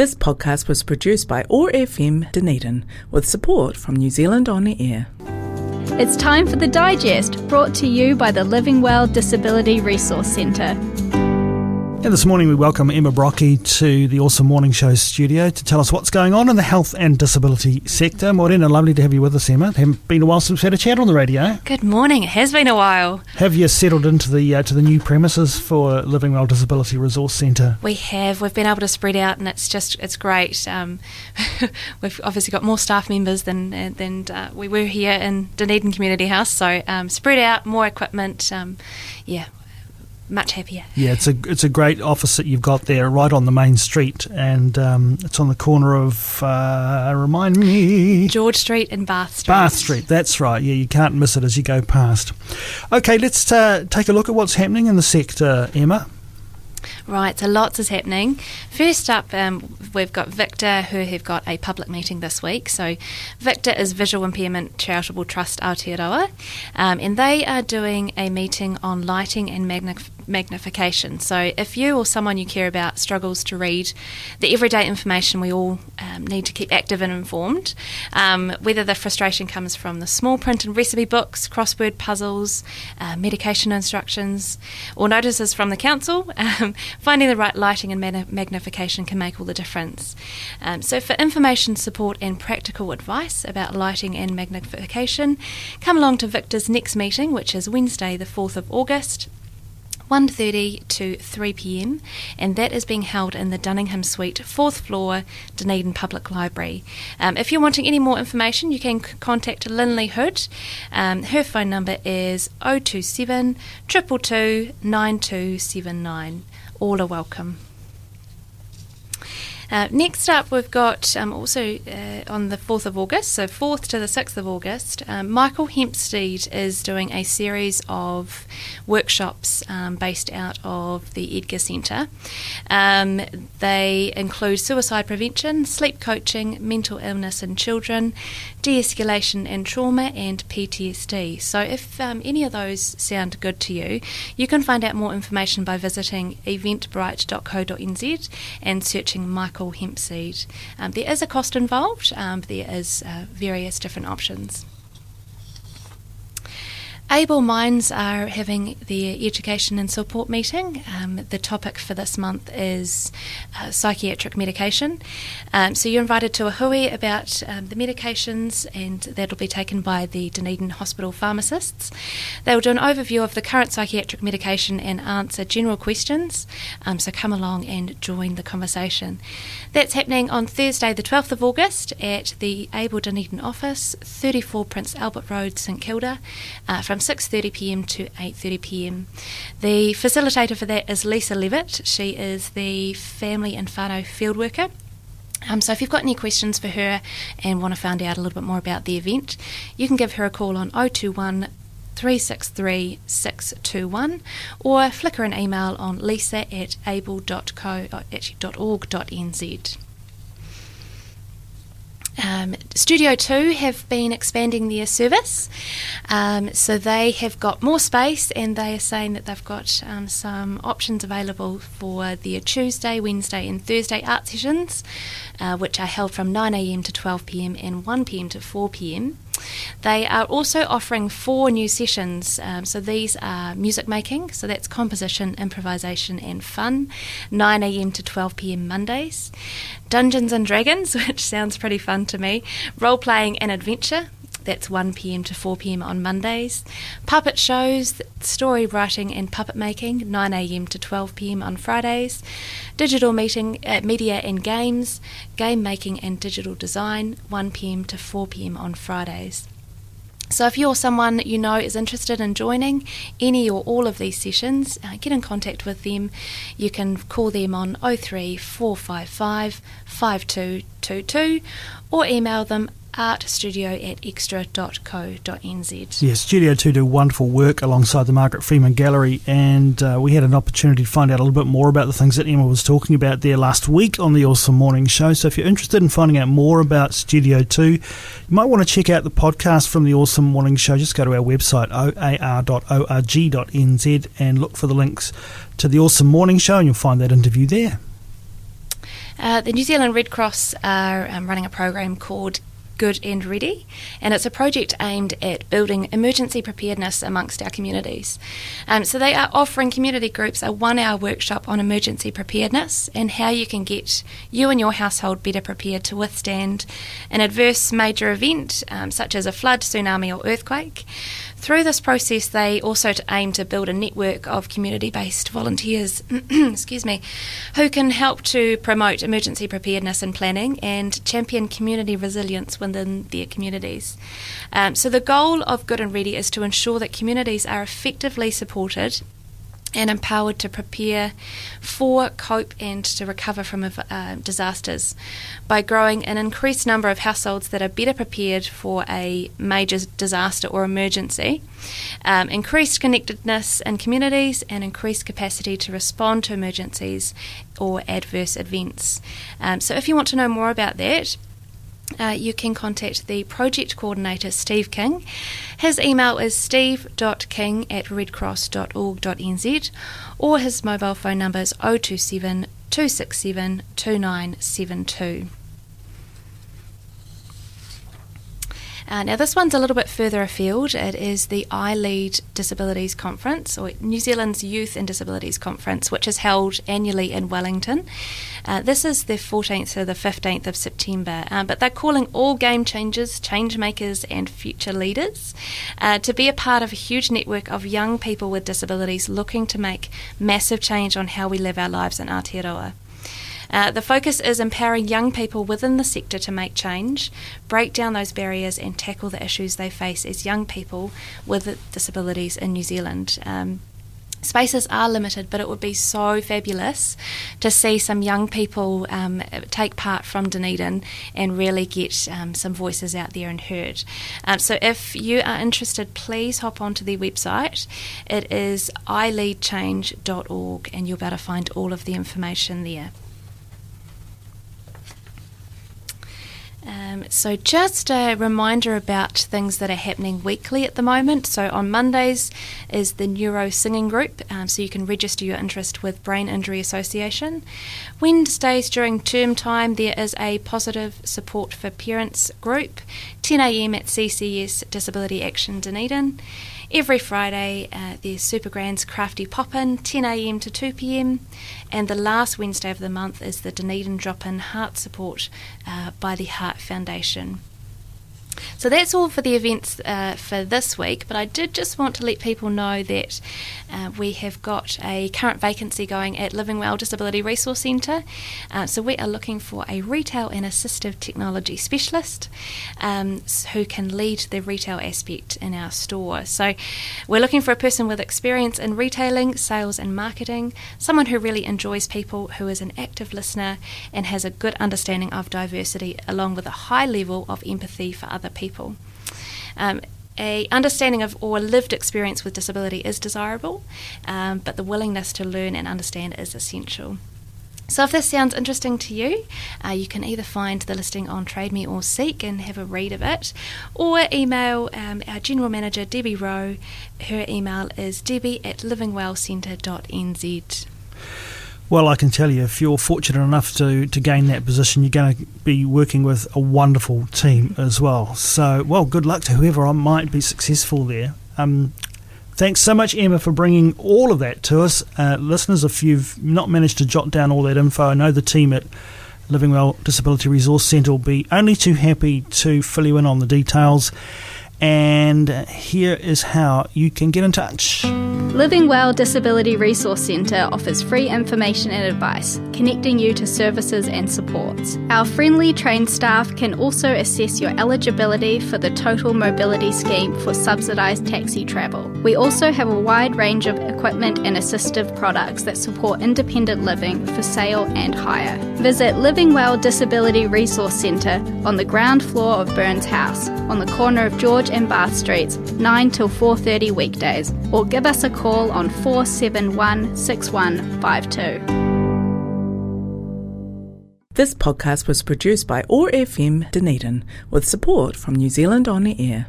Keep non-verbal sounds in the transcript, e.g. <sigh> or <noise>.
This podcast was produced by OAR FM Dunedin with support from New Zealand On Air. It's time for the digest brought to you by the Living Well Disability Resource Centre. And this morning we welcome Emma Brockie to the Awesome Morning Show studio to tell us what's going on in the health and disability sector. Morena, lovely to have you with us, Emma. It hasn't been a while since we had a chat on the radio. Good morning. It has been a while. Have you settled into the uh, to the new premises for Living Well Disability Resource Centre? We have. We've been able to spread out, and it's just it's great. Um, <laughs> we've obviously got more staff members than uh, than uh, we were here in Dunedin Community House, so um, spread out, more equipment. Um, yeah, much happier. Yeah, it's a it's a great office that you've got there, right on the main street, and um, it's on the corner of uh, remind me George Street and Bath Street. Bath Street. That's right. Yeah, you can't miss it as you go past. Okay, let's uh, take a look at what's happening in the sector, Emma. Right, so lots is happening. First up, um, we've got Victor, who have got a public meeting this week. So, Victor is Visual Impairment Charitable Trust Aotearoa, um, and they are doing a meeting on lighting and magnif- magnification. So, if you or someone you care about struggles to read the everyday information we all um, need to keep active and informed, um, whether the frustration comes from the small print and recipe books, crossword puzzles, uh, medication instructions, or notices from the council, <laughs> um, finding the right lighting and magnification can make all the difference. Um, so, for information, support, and practical advice about lighting and magnification, come along to Victor's next meeting, which is Wednesday, the 4th of August. 1.30 to 3pm and that is being held in the Dunningham Suite, 4th floor, Dunedin Public Library. Um, if you're wanting any more information you can c- contact Lindley Hood. Um, her phone number is 027 222 9279. All are welcome. Uh, next up, we've got um, also uh, on the 4th of August, so 4th to the 6th of August, um, Michael Hempseed is doing a series of workshops um, based out of the Edgar Centre. Um, they include suicide prevention, sleep coaching, mental illness in children, de escalation and trauma, and PTSD. So, if um, any of those sound good to you, you can find out more information by visiting eventbrite.co.nz and searching Michael Hempseed. Um, there is a cost involved, um, there is uh, various different options. Able Minds are having their education and support meeting. Um, the topic for this month is uh, psychiatric medication. Um, so you're invited to a hui about um, the medications, and that'll be taken by the Dunedin Hospital pharmacists. They will do an overview of the current psychiatric medication and answer general questions. Um, so come along and join the conversation. That's happening on Thursday, the 12th of August, at the Able Dunedin office, 34 Prince Albert Road, St Kilda, uh, from 6.30pm to 8.30pm. The facilitator for that is Lisa Levitt. She is the family and whānau field worker. Um, so if you've got any questions for her and want to find out a little bit more about the event, you can give her a call on 021 363 621 or flick her an email on lisa at able.co.org.nz. Um, Studio 2 have been expanding their service. Um, so they have got more space and they are saying that they've got um, some options available for their Tuesday, Wednesday, and Thursday art sessions, uh, which are held from 9am to 12pm and 1pm to 4pm. They are also offering four new sessions. Um, so these are music making, so that's composition, improvisation, and fun, 9 a.m. to 12 p.m. Mondays. Dungeons and Dragons, <laughs> which sounds pretty fun to me. Role playing and adventure, that's 1 pm to 4 pm on Mondays. Puppet shows, story writing and puppet making, 9 am to 12 pm on Fridays. Digital meeting, uh, media and games, game making and digital design, 1 pm to 4 pm on Fridays. So, if you're someone you know is interested in joining any or all of these sessions, uh, get in contact with them. You can call them on 03455 5222 or email them artstudio at extra.co.nz. Yes, Studio 2 do wonderful work alongside the Margaret Freeman Gallery, and uh, we had an opportunity to find out a little bit more about the things that Emma was talking about there last week on the Awesome Morning Show. So if you're interested in finding out more about Studio 2, you might want to check out the podcast from the Awesome Morning Show. Just go to our website, oar.org.nz, and look for the links to the Awesome Morning Show, and you'll find that interview there. Uh, the New Zealand Red Cross are um, running a program called Good and Ready, and it's a project aimed at building emergency preparedness amongst our communities. Um, so they are offering community groups a one hour workshop on emergency preparedness and how you can get you and your household better prepared to withstand an adverse major event um, such as a flood, tsunami, or earthquake. Through this process, they also aim to build a network of community based volunteers, <clears throat> excuse me, who can help to promote emergency preparedness and planning and champion community resilience within their communities. Um, so, the goal of Good and Ready is to ensure that communities are effectively supported and empowered to prepare for, cope, and to recover from uh, disasters by growing an increased number of households that are better prepared for a major disaster or emergency, um, increased connectedness in communities, and increased capacity to respond to emergencies or adverse events. Um, so, if you want to know more about that, uh, you can contact the project coordinator, Steve King. His email is steve.king at redcross.org.nz or his mobile phone number is 027 267 2972. Uh, now, this one's a little bit further afield. It is the I Lead Disabilities Conference, or New Zealand's Youth and Disabilities Conference, which is held annually in Wellington. Uh, this is the 14th to the 15th of September, um, but they're calling all game changers, change makers, and future leaders uh, to be a part of a huge network of young people with disabilities looking to make massive change on how we live our lives in Aotearoa. Uh, the focus is empowering young people within the sector to make change, break down those barriers, and tackle the issues they face as young people with disabilities in New Zealand. Um, Spaces are limited, but it would be so fabulous to see some young people um, take part from Dunedin and really get um, some voices out there and heard. Um, so, if you are interested, please hop onto their website. It is ileadchange.org, and you'll be able to find all of the information there. Um, so, just a reminder about things that are happening weekly at the moment. So, on Mondays is the Neuro Singing Group, um, so you can register your interest with Brain Injury Association. Wednesdays during term time, there is a Positive Support for Parents group, 10am at CCS Disability Action Dunedin. Every Friday, uh, there's Super Grand's Crafty Poppin, 10am to 2pm, and the last Wednesday of the month is the Dunedin Drop In Heart Support uh, by the Heart Foundation. So that's all for the events uh, for this week, but I did just want to let people know that uh, we have got a current vacancy going at Living Well Disability Resource Centre. Uh, so we are looking for a retail and assistive technology specialist um, who can lead the retail aspect in our store. So we're looking for a person with experience in retailing, sales, and marketing, someone who really enjoys people, who is an active listener, and has a good understanding of diversity, along with a high level of empathy for other people. Um, a understanding of or lived experience with disability is desirable, um, but the willingness to learn and understand is essential. So, if this sounds interesting to you, uh, you can either find the listing on Trade Me or Seek and have a read of it, or email um, our General Manager Debbie Rowe. Her email is debbie at livingwellcentre.nz. Well, I can tell you, if you're fortunate enough to, to gain that position, you're going to be working with a wonderful team as well. So, well, good luck to whoever might be successful there. Um, thanks so much, Emma, for bringing all of that to us. Uh, listeners, if you've not managed to jot down all that info, I know the team at Living Well Disability Resource Centre will be only too happy to fill you in on the details. And here is how you can get in touch. Living Well Disability Resource Centre offers free information and advice, connecting you to services and supports. Our friendly trained staff can also assess your eligibility for the Total Mobility Scheme for subsidised taxi travel. We also have a wide range of equipment and assistive products that support independent living for sale and hire. Visit Living Well Disability Resource Centre on the ground floor of Burns House, on the corner of George and Bath Streets, 9 till 4:30 weekdays, or give us a call on 471 6152. This podcast was produced by OAR FM Dunedin with support from New Zealand On the Air.